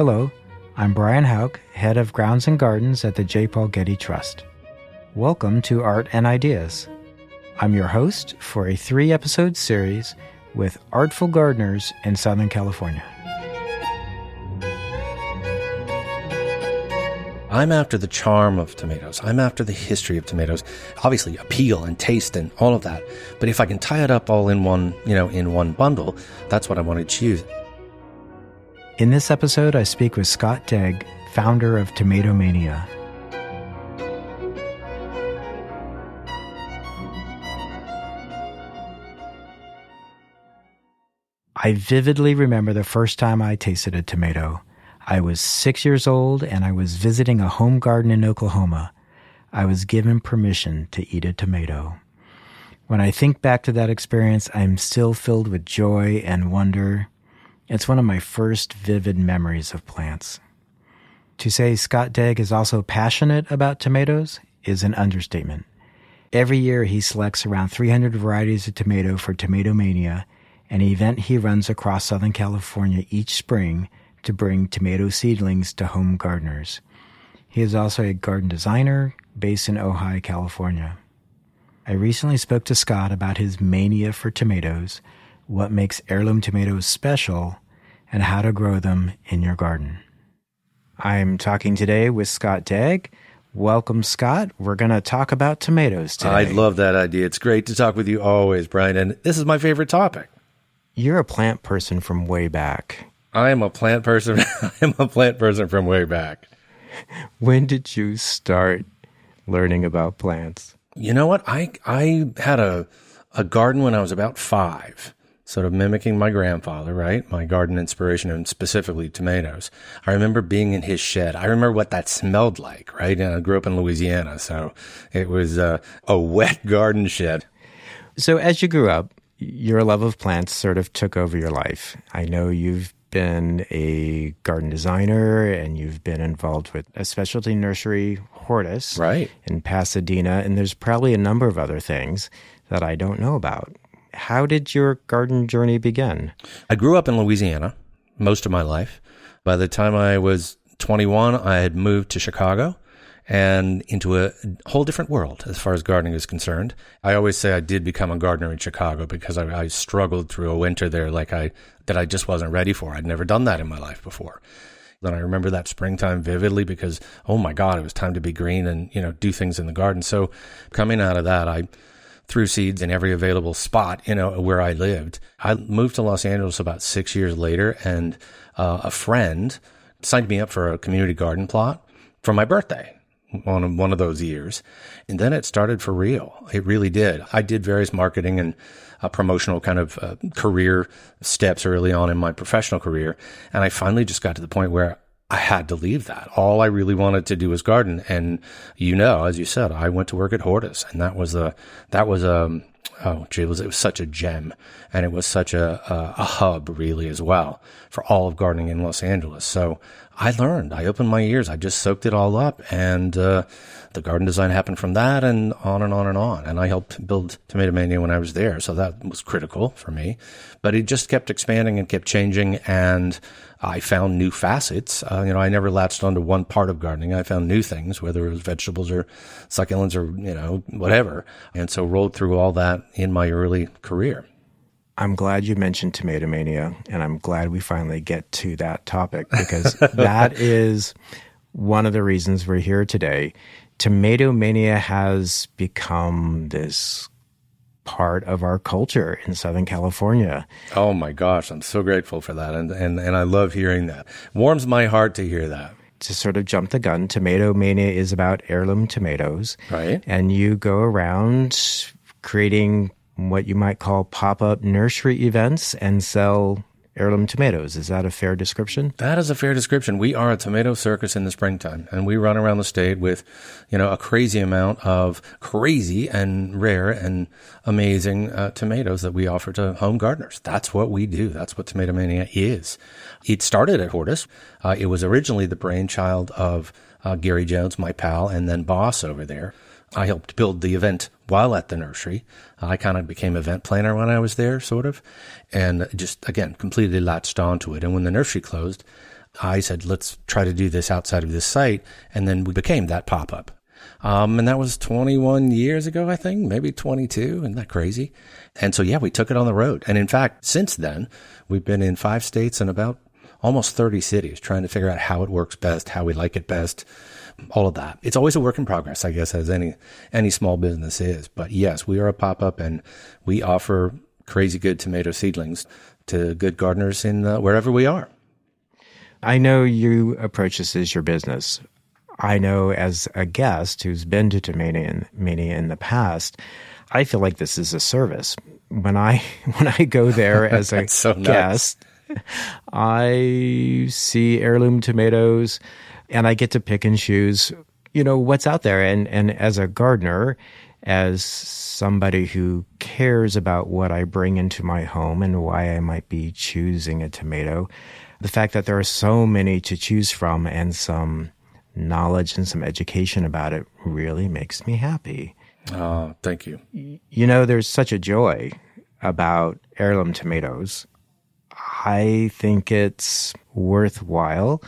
Hello, I'm Brian Houck, head of grounds and gardens at the J. Paul Getty Trust. Welcome to Art and Ideas. I'm your host for a three episode series with artful gardeners in Southern California. I'm after the charm of tomatoes. I'm after the history of tomatoes. Obviously, appeal and taste and all of that. But if I can tie it up all in one, you know, in one bundle, that's what I want to choose. In this episode, I speak with Scott Daigre, founder of Tomato Mania. I vividly remember the first time I tasted a tomato. I was six years old and I was visiting a home garden in Oklahoma. I was given permission to eat a tomato. When I think back to that experience, I'm still filled with joy and wonder. It's one of my first vivid memories of plants. To say Scott Daigre is also passionate about tomatoes is an understatement. Every year he selects around 300 varieties of tomato for Tomato Mania, an event he runs across Southern California each spring to bring tomato seedlings to home gardeners. He is also a garden designer based in Ojai, California. I recently spoke to Scott about his mania for tomatoes, what makes heirloom tomatoes special, and how to grow them in your garden. I'm talking today with Scott Daigre. Welcome, Scott. We're going to talk about tomatoes today. I love that idea. It's great to talk with you always, Brian. And this is my favorite topic. You're a plant person from way back. I am a plant person. I'm a plant person from way back. When did you start learning about plants? You know what? I I had a a garden when I was about five, sort of mimicking my grandfather, right? My garden inspiration and specifically tomatoes. I remember being in his shed. I remember what that smelled like, right? And I grew up in Louisiana, so it was uh, a wet garden shed. So as you grew up, your love of plants sort of took over your life. I know you've been a garden designer and you've been involved with a specialty nursery, Hortus, right. in Pasadena, and there's probably a number of other things that I don't know about. How did your garden journey begin? I grew up in Louisiana most of my life. By the time I was 21, I had moved to Chicago and into a whole different world as far as gardening is concerned. I always say I did become a gardener in Chicago because I, I, struggled through a winter there like I that I just wasn't ready for. I'd never done that in my life before. Then I remember that springtime vividly because oh my god, it was time to be green and you know do things in the garden. So coming out of that, I threw seeds in every available spot, you know, where I lived. I moved to Los Angeles about six years later, and uh, a friend signed me up for a community garden plot for my birthday on one of those years. And then it started for real. It really did. I did various marketing and uh, promotional kind of uh, career steps early on in my professional career. And I finally just got to the point where I had to leave that. All I really wanted to do was garden. And you know, as you said, I went to work at Hortus and that was a, that was a, um, oh, gee, it was, it was such a gem and it was such a, a, a hub really as well for all of gardening in Los Angeles. So I learned. I opened my ears. I just soaked it all up, and uh, the garden design happened from that, and on and on and on. And I helped build Tomato Mania when I was there, so that was critical for me. But it just kept expanding and kept changing, and I found new facets. Uh, you know, I never latched onto one part of gardening. I found new things, whether it was vegetables or succulents or you know whatever, and so rolled through all that in my early career. I'm glad you mentioned Tomato Mania, and I'm glad we finally get to that topic because that is one of the reasons we're here today. Tomato Mania has become this part of our culture in Southern California. Oh my gosh, I'm so grateful for that. And, and, and I love hearing that. Warms my heart to hear that. To sort of jump the gun, Tomato Mania is about heirloom tomatoes. Right. And you go around creating what you might call pop up nursery events and sell heirloom tomatoes. Is that a fair description? That is a fair description. We are a tomato circus in the springtime, and we run around the state with, you know, a crazy amount of crazy and rare and amazing uh, tomatoes that we offer to home gardeners. That's what we do. That's what Tomato Mania is. It started at Hortus. Uh, it was originally the brainchild of uh, Gary Jones, my pal, and then boss over there. I helped build the event while at the nursery. I kind of became event planner when I was there, sort of, and just again completely latched onto it. And when the nursery closed, I said, let's try to do this outside of this site. And then we became that pop up. Um, and that was 21 years ago, I think, maybe 22. Isn't that crazy? And so, yeah, we took it on the road. And in fact, since then, we've been in five states and about almost 30 cities trying to figure out how it works best, how we like it best, all of that. It's always a work in progress, I guess, as any, any small business is. But yes, we are a pop up and we offer crazy good tomato seedlings to good gardeners in uh, wherever we are. I know you approach this as your business. I know as a guest who's been to Tomato Mania in the past, I feel like this is a service. When I when I go there as a so guest, I see heirloom tomatoes and I get to pick and choose, you know, what's out there. And and as a gardener, as somebody who cares about what I bring into my home and why I might be choosing a tomato, the fact that there are so many to choose from and some knowledge and some education about it really makes me happy. Oh, thank you. You know, there's such a joy about heirloom tomatoes. I think it's worthwhile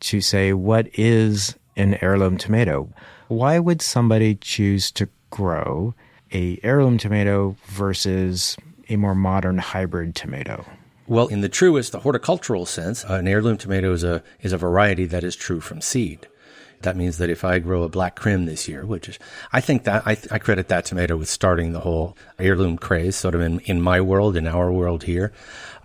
to say, what is an heirloom tomato? Why would somebody choose to grow a heirloom tomato versus a more modern hybrid tomato? Well, in the truest, the horticultural sense, an heirloom tomato is a is a variety that is true from seed. That means that if I grow a black krim this year, which is, I think that I, I credit that tomato with starting the whole heirloom craze, sort of in, in my world, in our world here.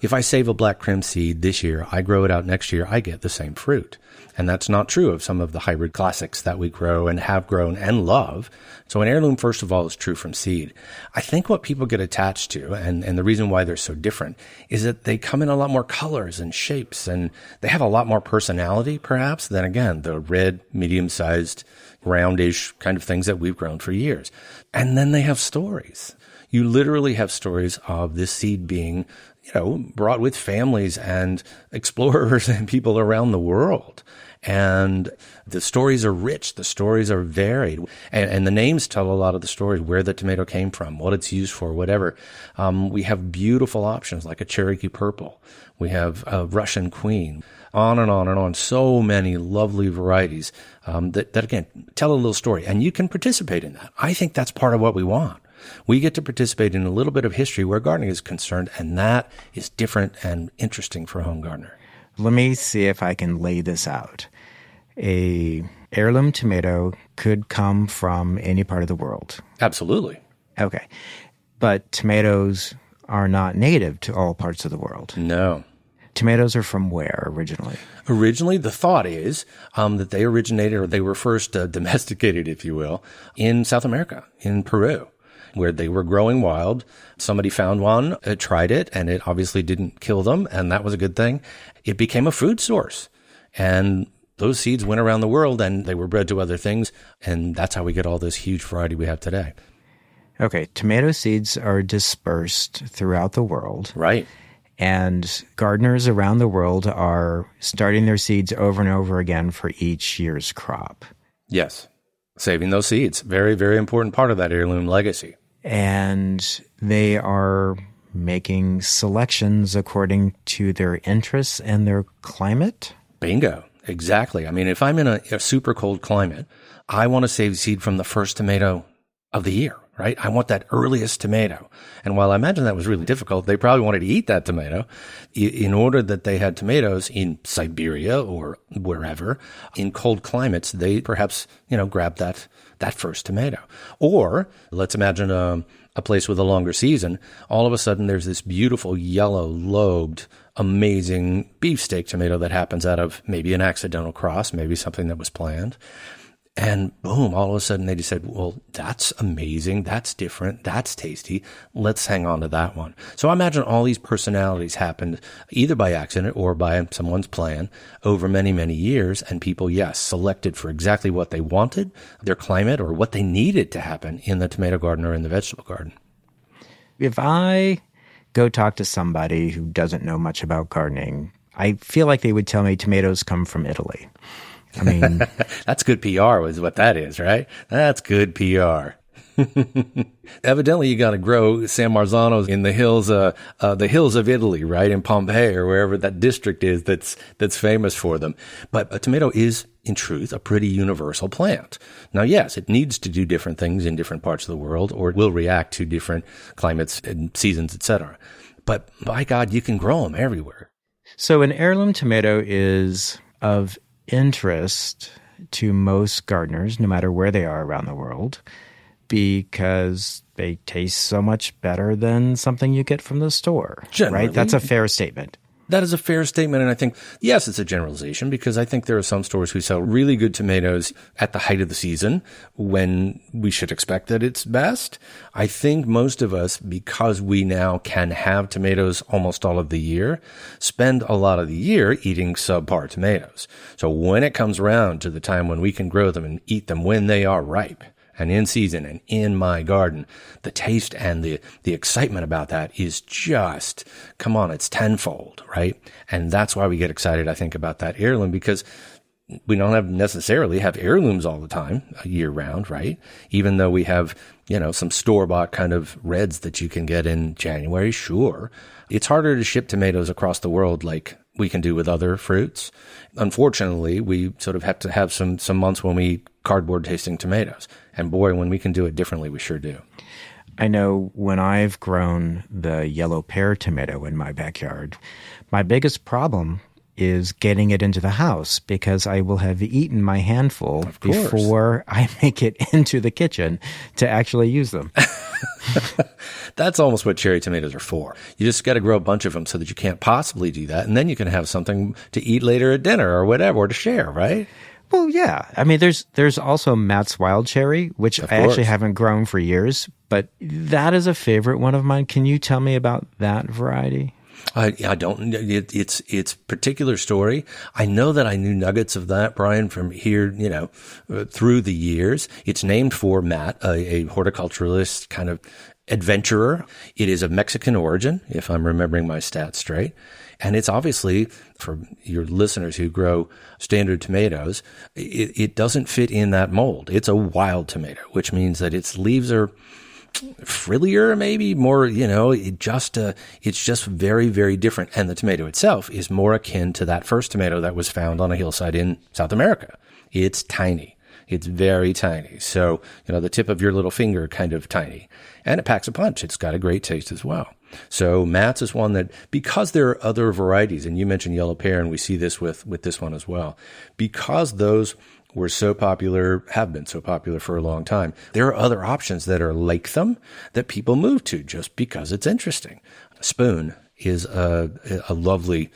If I save a black krim seed this year, I grow it out next year, I get the same fruit. And that's not true of some of the hybrid classics that we grow and have grown and love. So an heirloom, first of all, is true from seed. I think what people get attached to and, and the reason why they're so different is that they come in a lot more colors and shapes and they have a lot more personality, perhaps, than again, the red, medium sized, roundish kind of things that we've grown for years. And then they have stories. You literally have stories of this seed being you know, brought with families and explorers and people around the world. And the stories are rich. The stories are varied. And, and, the names tell a lot of the stories, where the tomato came from, what it's used for, whatever. Um, we have beautiful options like a Cherokee Purple. We have a Russian Queen. On and on and on. So many lovely varieties um, that, that, again, tell a little story. And you can participate in that. I think that's part of what we want. We get to participate in a little bit of history where gardening is concerned, and that is different and interesting for a home gardener. Let me see if I can lay this out. A heirloom tomato could come from any part of the world. Absolutely. Okay. But tomatoes are not native to all parts of the world. No. Tomatoes are from where originally? Originally, the thought is um, that they originated or they were first uh, domesticated, if you will, in South America, in Peru where they were growing wild. Somebody found one, uh, tried it, and it obviously didn't kill them, and that was a good thing. It became a food source. And those seeds went around the world and they were bred to other things. And that's how we get all this huge variety we have today. Okay. Tomato seeds are dispersed throughout the world. Right. And gardeners around the world are starting their seeds over and over again for each year's crop. Yes. Saving those seeds. Very, very important part of that heirloom legacy and they are making selections according to their interests and their climate. Bingo. Exactly. I mean, if I'm in a, a super cold climate, I want to save seed from the first tomato of the year, right? I want that earliest tomato. And while I imagine that was really difficult, they probably wanted to eat that tomato in order that they had tomatoes in Siberia or wherever in cold climates. They perhaps, you know, grabbed that that first tomato. Or let's imagine a, a place with a longer season. All of a sudden, there's this beautiful yellow lobed, amazing beefsteak tomato that happens out of maybe an accidental cross, maybe something that was planned. And boom, all of a sudden they just said, well, that's amazing. That's different. That's tasty. Let's hang on to that one. So I imagine all these personalities happened either by accident or by someone's plan over many, many years. And people, yes, selected for exactly what they wanted, their climate or what they needed to happen in the tomato garden or in the vegetable garden. If I go talk to somebody who doesn't know much about gardening, I feel like they would tell me tomatoes come from Italy. I mean, that's good PR, is what that is, right? That's good PR. Evidently, you got to grow San Marzano's in the hills, uh, uh, the hills of Italy, right in Pompeii or wherever that district is that's that's famous for them. But a tomato is, in truth, a pretty universal plant. Now, yes, it needs to do different things in different parts of the world, or it will react to different climates and seasons, etc. But by God, you can grow them everywhere. So, an heirloom tomato is of interest to most gardeners, no matter where they are around the world, because they taste so much better than something you get from the store. Generally. Right? That's a fair statement. That is a fair statement. And I think, yes, it's a generalization because I think there are some stores who sell really good tomatoes at the height of the season when we should expect that it's best. I think most of us, because we now can have tomatoes almost all of the year, spend a lot of the year eating subpar tomatoes. So when it comes around to the time when we can grow them and eat them when they are ripe, and in season and in my garden, the taste and the, the excitement about that is just, come on, it's tenfold, right? And that's why we get excited, I think, about that heirloom because we don't have necessarily have heirlooms all the time, uh, year round, right? Even though we have, you know, some store bought kind of reds that you can get in January, sure. It's harder to ship tomatoes across the world like we can do with other fruits. Unfortunately, we sort of have to have some, some months when we eat cardboard tasting tomatoes. And boy, when we can do it differently, we sure do. I know when I've grown the yellow pear tomato in my backyard, my biggest problem is getting it into the house because I will have eaten my handful before I make it into the kitchen to actually use them. That's almost what cherry tomatoes are for. You just got to grow a bunch of them so that you can't possibly do that. And then you can have something to eat later at dinner or whatever, or to share, right? Well, yeah. I mean, there's there's also Matt's wild cherry, which I actually haven't grown for years, but that is a favorite one of mine. Can you tell me about that variety? I, I don't. It, it's it's particular story. I know that I knew nuggets of that, Brian, from here. You know, uh, through the years. It's named for Matt, a, a horticulturalist, kind of adventurer. It is of Mexican origin, if I'm remembering my stats straight. And it's obviously for your listeners who grow standard tomatoes, it, it doesn't fit in that mold. It's a wild tomato, which means that its leaves are frillier, maybe more, you know, it just, uh, it's just very, very different. And the tomato itself is more akin to that first tomato that was found on a hillside in South America. It's tiny. It's very tiny. So, you know, the tip of your little finger kind of tiny. And it packs a punch. It's got a great taste as well. So Matt's is one that because there are other varieties, and you mentioned yellow pear, and we see this with, with this one as well, because those were so popular, have been so popular for a long time. There are other options that are like them that people move to just because it's interesting. Spoon is a, a lovely,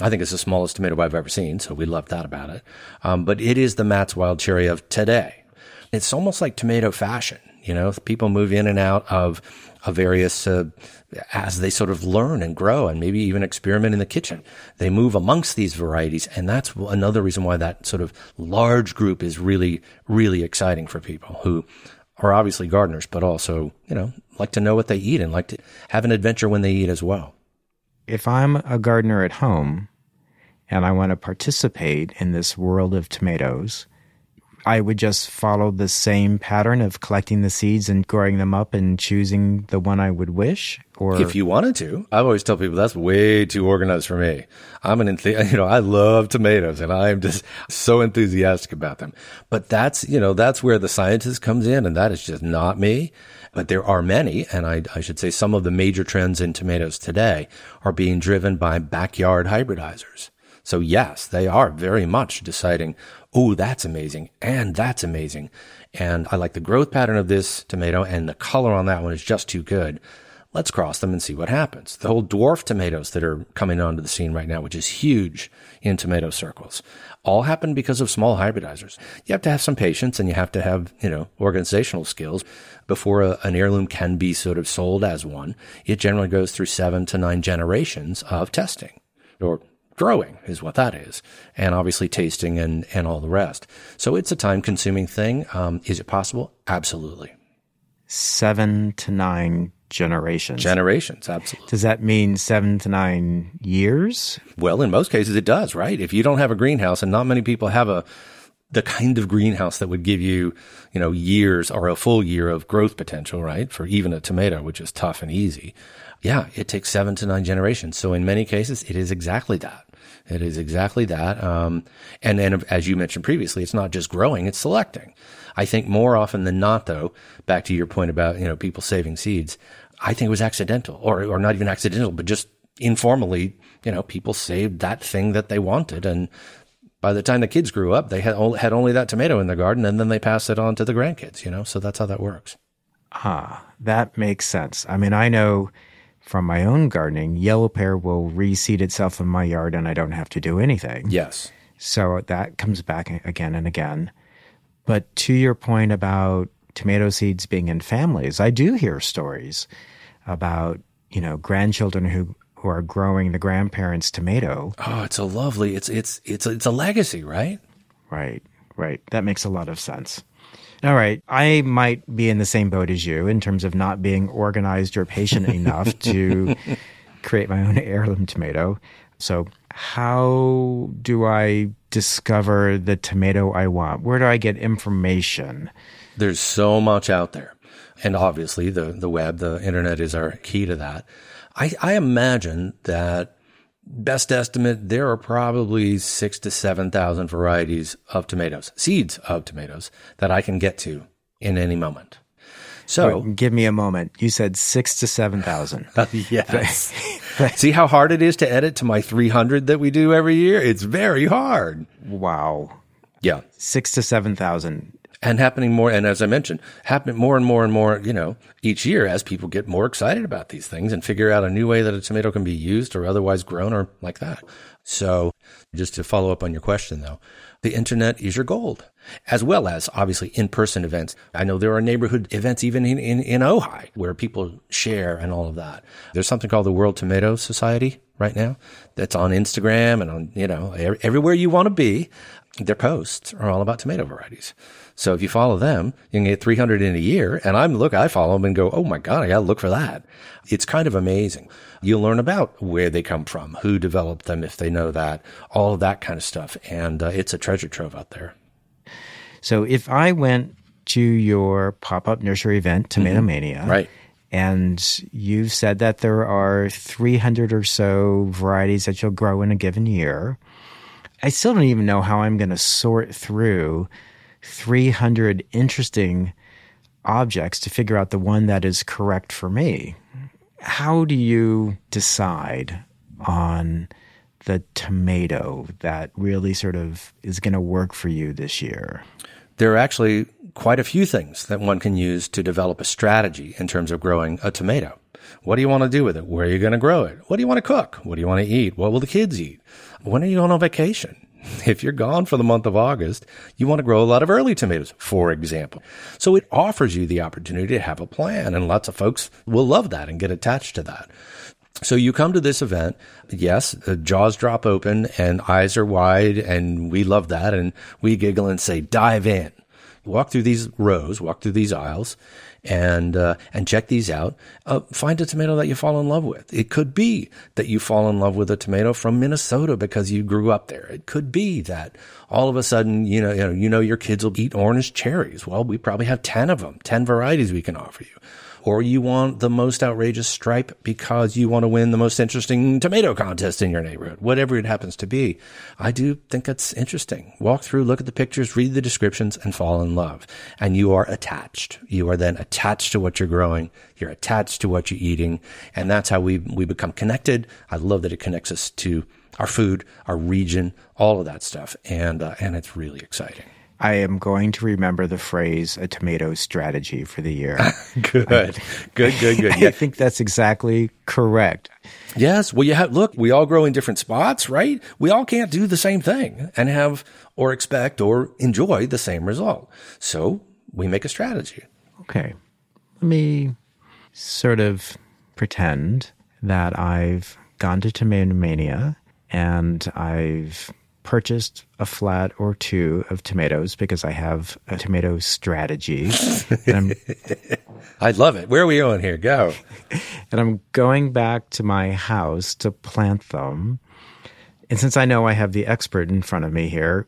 I think it's the smallest tomato I've ever seen, so we love that about it. Um, but it is the Matt's Wild Cherry of today. It's almost like tomato fashion. You know, people move in and out of, of various, uh, as they sort of learn and grow and maybe even experiment in the kitchen. They move amongst these varieties. And that's another reason why that sort of large group is really, really exciting for people who are obviously gardeners, but also, you know, like to know what they eat and like to have an adventure when they eat as well. If I'm a gardener at home and I want to participate in this world of tomatoes, I would just follow the same pattern of collecting the seeds and growing them up and choosing the one I would wish? Or if you wanted to, I always tell people that's way too organized for me. I'm an enth- you know I love tomatoes and I'm just so enthusiastic about them. But that's you know that's where the scientist comes in, and that is just not me. But there are many, and I, I should say some of the major trends in tomatoes today are being driven by backyard hybridizers. So yes, they are very much deciding, oh, that's amazing. And that's amazing. And I like the growth pattern of this tomato and the color on that one is just too good. Let's cross them and see what happens. The whole dwarf tomatoes that are coming onto the scene right now, which is huge in tomato circles, all happen because of small hybridizers. You have to have some patience and you have to have, you know, organizational skills before a, an heirloom can be sort of sold as one. It generally goes through seven to nine generations of testing or growing is what that is. And obviously tasting and, and all the rest. So it's a time consuming thing. Um, is it possible? Absolutely. Seven to nine generations. Generations, absolutely. Does that mean seven to nine years? Well, in most cases it does, right? If you don't have a greenhouse and not many people have a, the kind of greenhouse that would give you, you know, years or a full year of growth potential, right? For even a tomato, which is tough and easy. Yeah, it takes seven to nine generations. So in many cases, it is exactly that. It is exactly that. Um, and then, as you mentioned previously, it's not just growing; it's selecting. I think more often than not, though, back to your point about you know people saving seeds, I think it was accidental, or or not even accidental, but just informally. You know, people saved that thing that they wanted, and by the time the kids grew up, they had only, had only that tomato in their garden, and then they passed it on to the grandkids. You know, so that's how that works. Ah, that makes sense. I mean, I know from my own gardening, yellow pear will reseed itself in my yard and I don't have to do anything. Yes. So that comes back again and again. But to your point about tomato seeds being in families, I do hear stories about, you know, grandchildren who who are growing the grandparents' tomato. Oh, it's a lovely. It's it's it's a, it's a legacy, right? Right. Right. That makes a lot of sense. All right. I might be in the same boat as you in terms of not being organized or patient enough to create my own heirloom tomato. So, how do I discover the tomato I want? Where do I get information? There's so much out there. And obviously, the, the web, the internet is our key to that. I, I imagine that best estimate, there are probably six to 7,000 varieties of tomatoes, seeds of tomatoes that I can get to in any moment. So Wait, give me a moment. You said six to 7,000. Uh, yes. See how hard it is to edit to my 300 that we do every year? It's very hard. Wow. Yeah. Six to 7,000 and happening more. And as I mentioned, happening more and more and more, you know, each year as people get more excited about these things and figure out a new way that a tomato can be used or otherwise grown or like that. So just to follow up on your question though, the internet is your gold, as well as obviously in-person events. I know there are neighborhood events even in, in, in Ojai where people share and all of that. There's something called the World Tomato Society right now that's on Instagram and on, you know, everywhere you want to be. Their posts are all about tomato varieties. So if you follow them, you can get 300 in a year. And I'm look, I follow them and go, oh my God, I got to look for that. It's kind of amazing. You'll learn about where they come from, who developed them, if they know that, all of that kind of stuff. And uh, it's a treasure trove out there. So if I went to your pop up nursery event, Tomato mm-hmm. Mania, right. and you've said that there are 300 or so varieties that you'll grow in a given year. I still don't even know how I'm going to sort through 300 interesting objects to figure out the one that is correct for me. How do you decide on the tomato that really sort of is going to work for you this year? There are actually quite a few things that one can use to develop a strategy in terms of growing a tomato. What do you want to do with it? Where are you going to grow it? What do you want to cook? What do you want to eat? What will the kids eat? When are you going on vacation? If you're gone for the month of August, you want to grow a lot of early tomatoes, for example. So it offers you the opportunity to have a plan, and lots of folks will love that and get attached to that. So you come to this event, yes, jaws drop open and eyes are wide, and we love that, and we giggle and say, dive in. Walk through these rows, walk through these aisles, and uh, and check these out. Uh, find a tomato that you fall in love with. It could be that you fall in love with a tomato from Minnesota because you grew up there. It could be that all of a sudden you know you know, you know your kids will eat orange cherries. Well, we probably have ten of them, ten varieties we can offer you or you want the most outrageous stripe because you want to win the most interesting tomato contest in your neighborhood, whatever it happens to be. I do think it's interesting. Walk through, look at the pictures, read the descriptions, and fall in love. And you are attached. You are then attached to what you're growing. You're attached to what you're eating. And that's how we, we become connected. I love that it connects us to our food, our region, all of that stuff. And, uh, and it's really exciting. I am going to remember the phrase a tomato strategy for the year. good, good, good, good. Yeah. I think that's exactly correct. Yes. Well, you have, look, we all grow in different spots, right? We all can't do the same thing and have or expect or enjoy the same result. So we make a strategy. Okay. Let me sort of pretend that I've gone to Tomato Mania and I've purchased a flat or two of tomatoes because I have a tomato strategy. I love it. Where are we going here? Go. And I'm going back to my house to plant them. And since I know I have the expert in front of me here,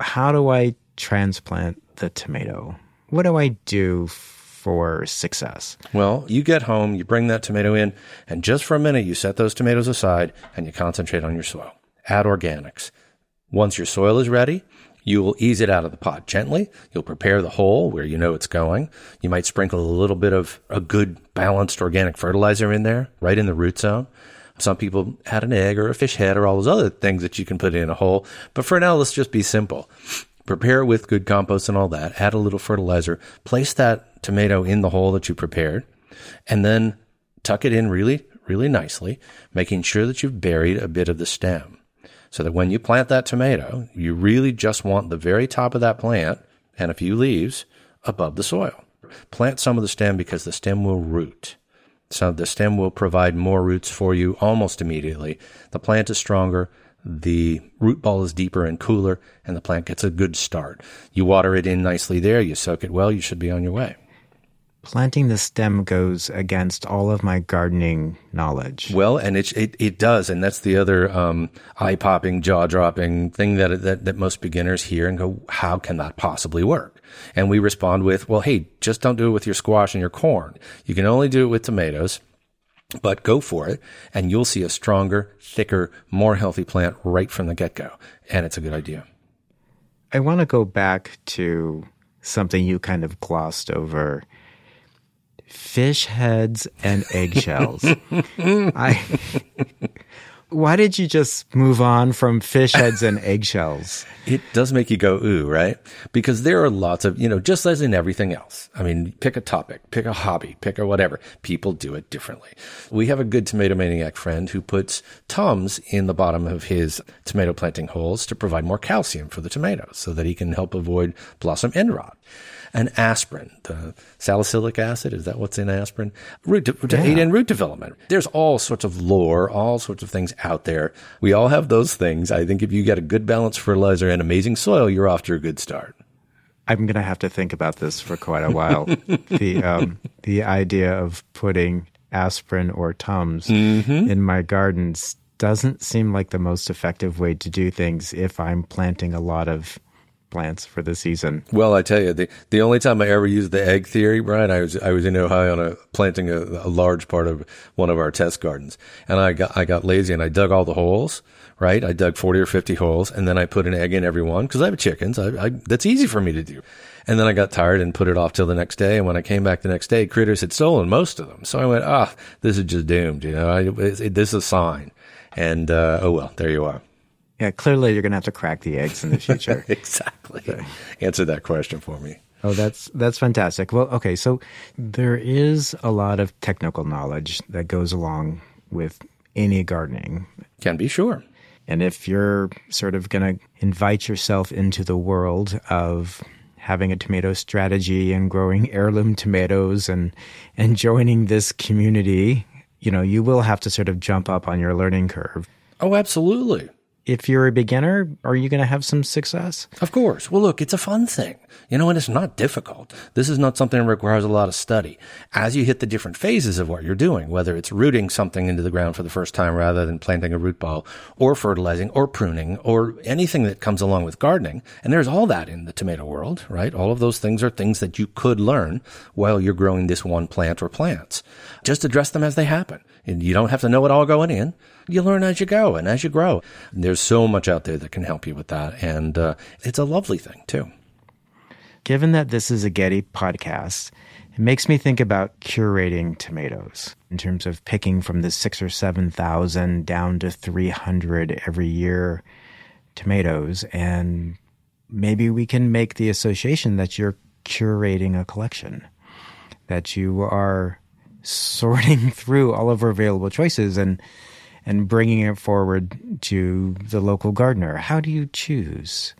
how do I transplant the tomato? What do I do for success? Well, you get home, you bring that tomato in, and just for a minute, you set those tomatoes aside and you concentrate on your soil. Add organics. Once your soil is ready, you will ease it out of the pot gently. You'll prepare the hole where you know it's going. You might sprinkle a little bit of a good balanced organic fertilizer in there, right in the root zone. Some people add an egg or a fish head or all those other things that you can put in a hole. But for now, let's just be simple. Prepare with good compost and all that. Add a little fertilizer. Place that tomato in the hole that you prepared and then tuck it in really, really nicely, making sure that you've buried a bit of the stem so that when you plant that tomato, you really just want the very top of that plant and a few leaves above the soil. Plant some of the stem because the stem will root. So the stem will provide more roots for you almost immediately. The plant is stronger, the root ball is deeper and cooler, and the plant gets a good start. You water it in nicely there, you soak it well, you should be on your way. Planting the stem goes against all of my gardening knowledge. Well, and it it, it does, and that's the other um, eye popping, jaw dropping thing that, that that most beginners hear and go, "How can that possibly work?" And we respond with, "Well, hey, just don't do it with your squash and your corn. You can only do it with tomatoes." But go for it, and you'll see a stronger, thicker, more healthy plant right from the get go. And it's a good idea. I want to go back to something you kind of glossed over fish heads and eggshells. I why did you just move on from fish heads and eggshells? It does make you go, ooh, right? Because there are lots of, you know, just as in everything else. I mean, pick a topic, pick a hobby, pick a whatever. People do it differently. We have a good tomato maniac friend who puts Tums in the bottom of his tomato planting holes to provide more calcium for the tomatoes so that he can help avoid blossom end rot and aspirin, the salicylic acid. Is that what's in aspirin? Root to, to yeah. aid in root development. There's all sorts of lore, all sorts of things out there. We all have those things. I think if you get a good balanced fertilizer and amazing soil, you're off to a good start. I'm going to have to think about this for quite a while. the um, the idea of putting aspirin or Tums mm-hmm. in my gardens doesn't seem like the most effective way to do things if I'm planting a lot of plants for the season. Well, I tell you, the the only time I ever used the egg theory, Brian, I was I was in Ohio on a planting a, a large part of one of our test gardens, and I got I got lazy and I dug all the holes. Right, I dug forty or fifty holes, and then I put an egg in every one because I have chickens. I, I, that's easy for me to do. And then I got tired and put it off till the next day. And when I came back the next day, critters had stolen most of them. So I went, ah, this is just doomed. You know, I, it, it, this is a sign. And uh, oh well, there you are. Yeah, clearly you're going to have to crack the eggs in the future. exactly. So. Answer that question for me. Oh, that's that's fantastic. Well, okay, so there is a lot of technical knowledge that goes along with any gardening. Can be sure. And if you're sort of going to invite yourself into the world of having a tomato strategy and growing heirloom tomatoes and and joining this community, you know, you will have to sort of jump up on your learning curve. Oh, absolutely if you're a beginner, are you going to have some success? Of course. Well, look, it's a fun thing. You know, and it's not difficult. This is not something that requires a lot of study. As you hit the different phases of what you're doing, whether it's rooting something into the ground for the first time rather than planting a root ball, or fertilizing, or pruning, or anything that comes along with gardening, and there's all that in the tomato world, right? All of those things are things that you could learn while you're growing this one plant or plants. Just address them as they happen. And you don't have to know it all going in you learn as you go and as you grow. There's so much out there that can help you with that. And uh, it's a lovely thing, too. Given that this is a Getty podcast, it makes me think about curating tomatoes in terms of picking from the six or 7,000 down to 300 every year tomatoes. And maybe we can make the association that you're curating a collection, that you are sorting through all of our available choices and and bringing it forward to the local gardener? How do you choose?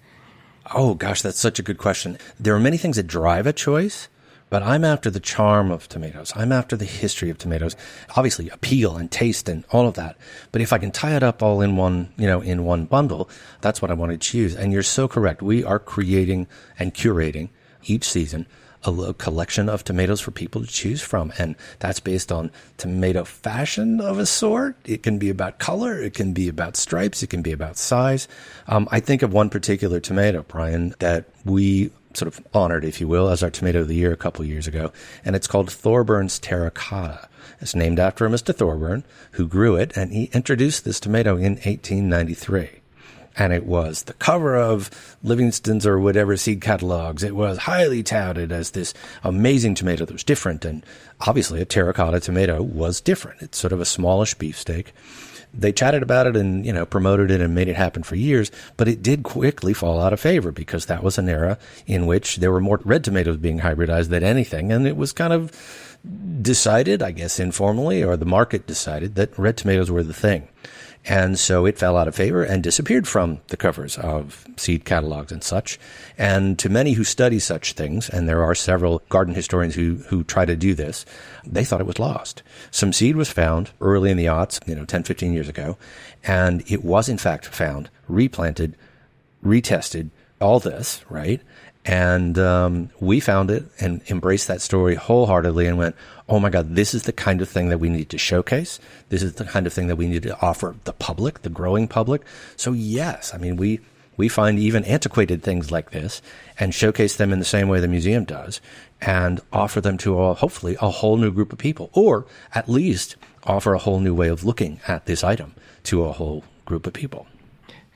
Oh, gosh, that's such a good question. There are many things that drive a choice, but I'm after the charm of tomatoes. I'm after the history of tomatoes. Obviously, appeal and taste and all of that. But if I can tie it up all in one, you know, in one bundle, that's what I want to choose. And you're so correct. We are creating and curating each season a, collection of tomatoes for people to choose from. And that's based on tomato fashion of a sort. It can be about color. It can be about stripes. It can be about size. Um, I think of one particular tomato, Brian, that we sort of honored, if you will, as our tomato of the year a couple years ago. And it's called Thorburn's Terracotta. It's named after Mr. Thorburn, who grew it, and he introduced this tomato in 1893 and it was the cover of Livingston's or whatever seed catalogs. It was highly touted as this amazing tomato that was different, and obviously a terracotta tomato was different. It's sort of a smallish beefsteak. They chatted about it and you know promoted it and made it happen for years, but it did quickly fall out of favor because that was an era in which there were more red tomatoes being hybridized than anything, and it was kind of decided, I guess informally, or the market decided that red tomatoes were the thing. And so it fell out of favor and disappeared from the covers of seed catalogs and such. And to many who study such things, and there are several garden historians who, who try to do this, they thought it was lost. Some seed was found early in the aughts, you know, 10, 15 years ago, and it was in fact found, replanted, retested, all this, right? And um, we found it and embraced that story wholeheartedly and went, oh my God, this is the kind of thing that we need to showcase. This is the kind of thing that we need to offer the public, the growing public. So yes, I mean, we, we find even antiquated things like this and showcase them in the same way the museum does and offer them to a, hopefully a whole new group of people or at least offer a whole new way of looking at this item to a whole group of people.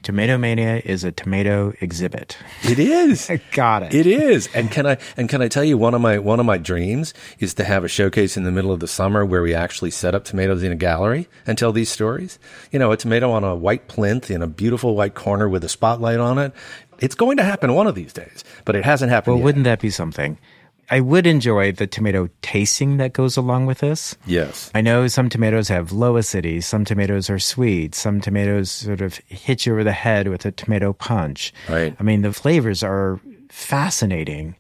Tomato Mania is a tomato exhibit. It is. Got it. It is. And can I and can I tell you one of my one of my dreams is to have a showcase in the middle of the summer where we actually set up tomatoes in a gallery and tell these stories. You know, a tomato on a white plinth in a beautiful white corner with a spotlight on it. It's going to happen one of these days, but it hasn't happened. Well, yet. wouldn't that be something? I would enjoy the tomato tasting that goes along with this. Yes. I know some tomatoes have low acidity, some tomatoes are sweet, some tomatoes sort of hit you over the head with a tomato punch. Right. I mean, the flavors are fascinating.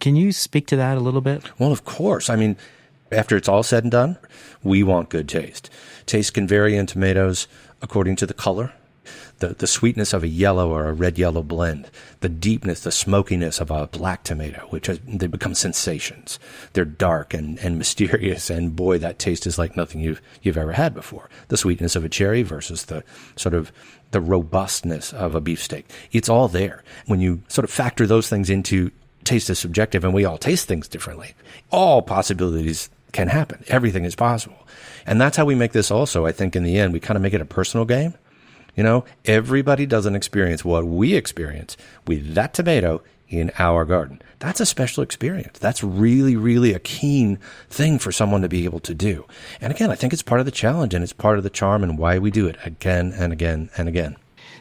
Can you speak to that a little bit? Well, of course. I mean, after it's all said and done, we want good taste. Taste can vary in tomatoes according to the color, the, the sweetness of a yellow or a red yellow blend, the deepness, the smokiness of a black tomato, which has, they become sensations. They're dark and, and mysterious, and boy, that taste is like nothing you've, you've ever had before. The sweetness of a cherry versus the sort of the robustness of a beefsteak. It's all there. When you sort of factor those things into taste is subjective and we all taste things differently, all possibilities can happen. Everything is possible. And that's how we make this also. I think in the end, we kind of make it a personal game you know, everybody doesn't experience what we experience with that tomato in our garden. That's a special experience. That's really, really a keen thing for someone to be able to do. And again, I think it's part of the challenge and it's part of the charm and why we do it again and again and again.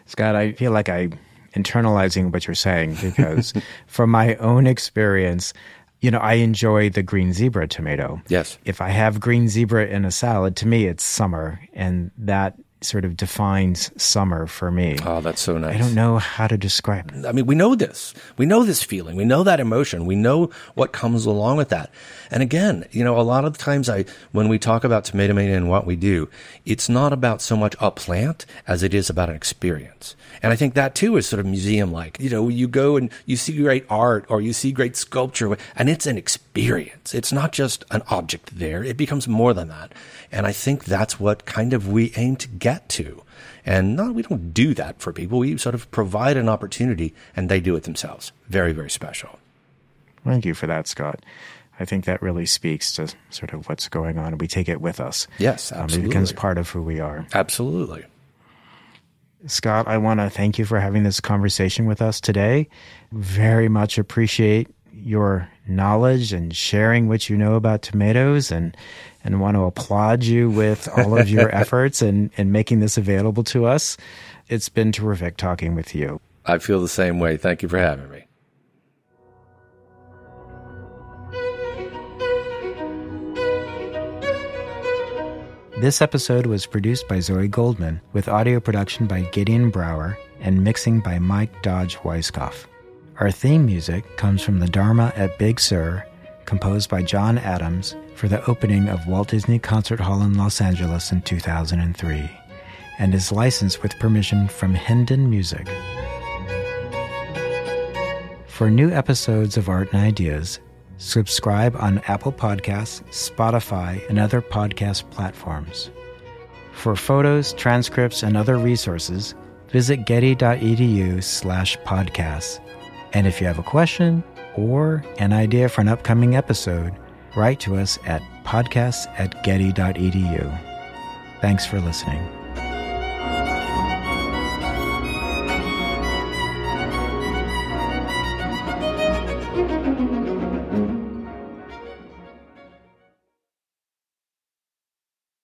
Scott, I feel like I internalizing what you're saying because from my own experience, you know, I enjoy the green zebra tomato. Yes. If I have green zebra in a salad, to me it's summer and that sort of defines summer for me. Oh, that's so nice. I don't know how to describe it. I mean, we know this. We know this feeling. We know that emotion. We know what comes along with that. And again, you know, a lot of the times I, when we talk about tomato mania and what we do, it's not about so much a plant as it is about an experience. And I think that too is sort of museum like. You know, you go and you see great art or you see great sculpture and it's an experience. It's not just an object there. It becomes more than that. And I think that's what kind of we aim to get to. And no, we don't do that for people. We sort of provide an opportunity and they do it themselves. Very, very special. Thank you for that, Scott. I think that really speaks to sort of what's going on. We take it with us. Yes, absolutely. Um, it becomes part of who we are. Absolutely. Scott, I want to thank you for having this conversation with us today. Very much appreciate your knowledge and sharing what you know about tomatoes and and want to applaud you with all of your efforts and in, in making this available to us. It's been terrific talking with you. I feel the same way. Thank you for having me. This episode was produced by Zoe Goldman, with audio production by Gideon Brower and mixing by Mike Dodge Weiskopf. Our theme music comes from the Dharma at Big Sur, composed by John Adams for the opening of Walt Disney Concert Hall in Los Angeles in 2003, and is licensed with permission from Hendon Music. For new episodes of Art and Ideas, subscribe on Apple Podcasts, Spotify, and other podcast platforms. For photos, transcripts, and other resources, visit getty.edu slash podcasts. And if you have a question or an idea for an upcoming episode, write to us at podcasts at getty.edu. Thanks for listening.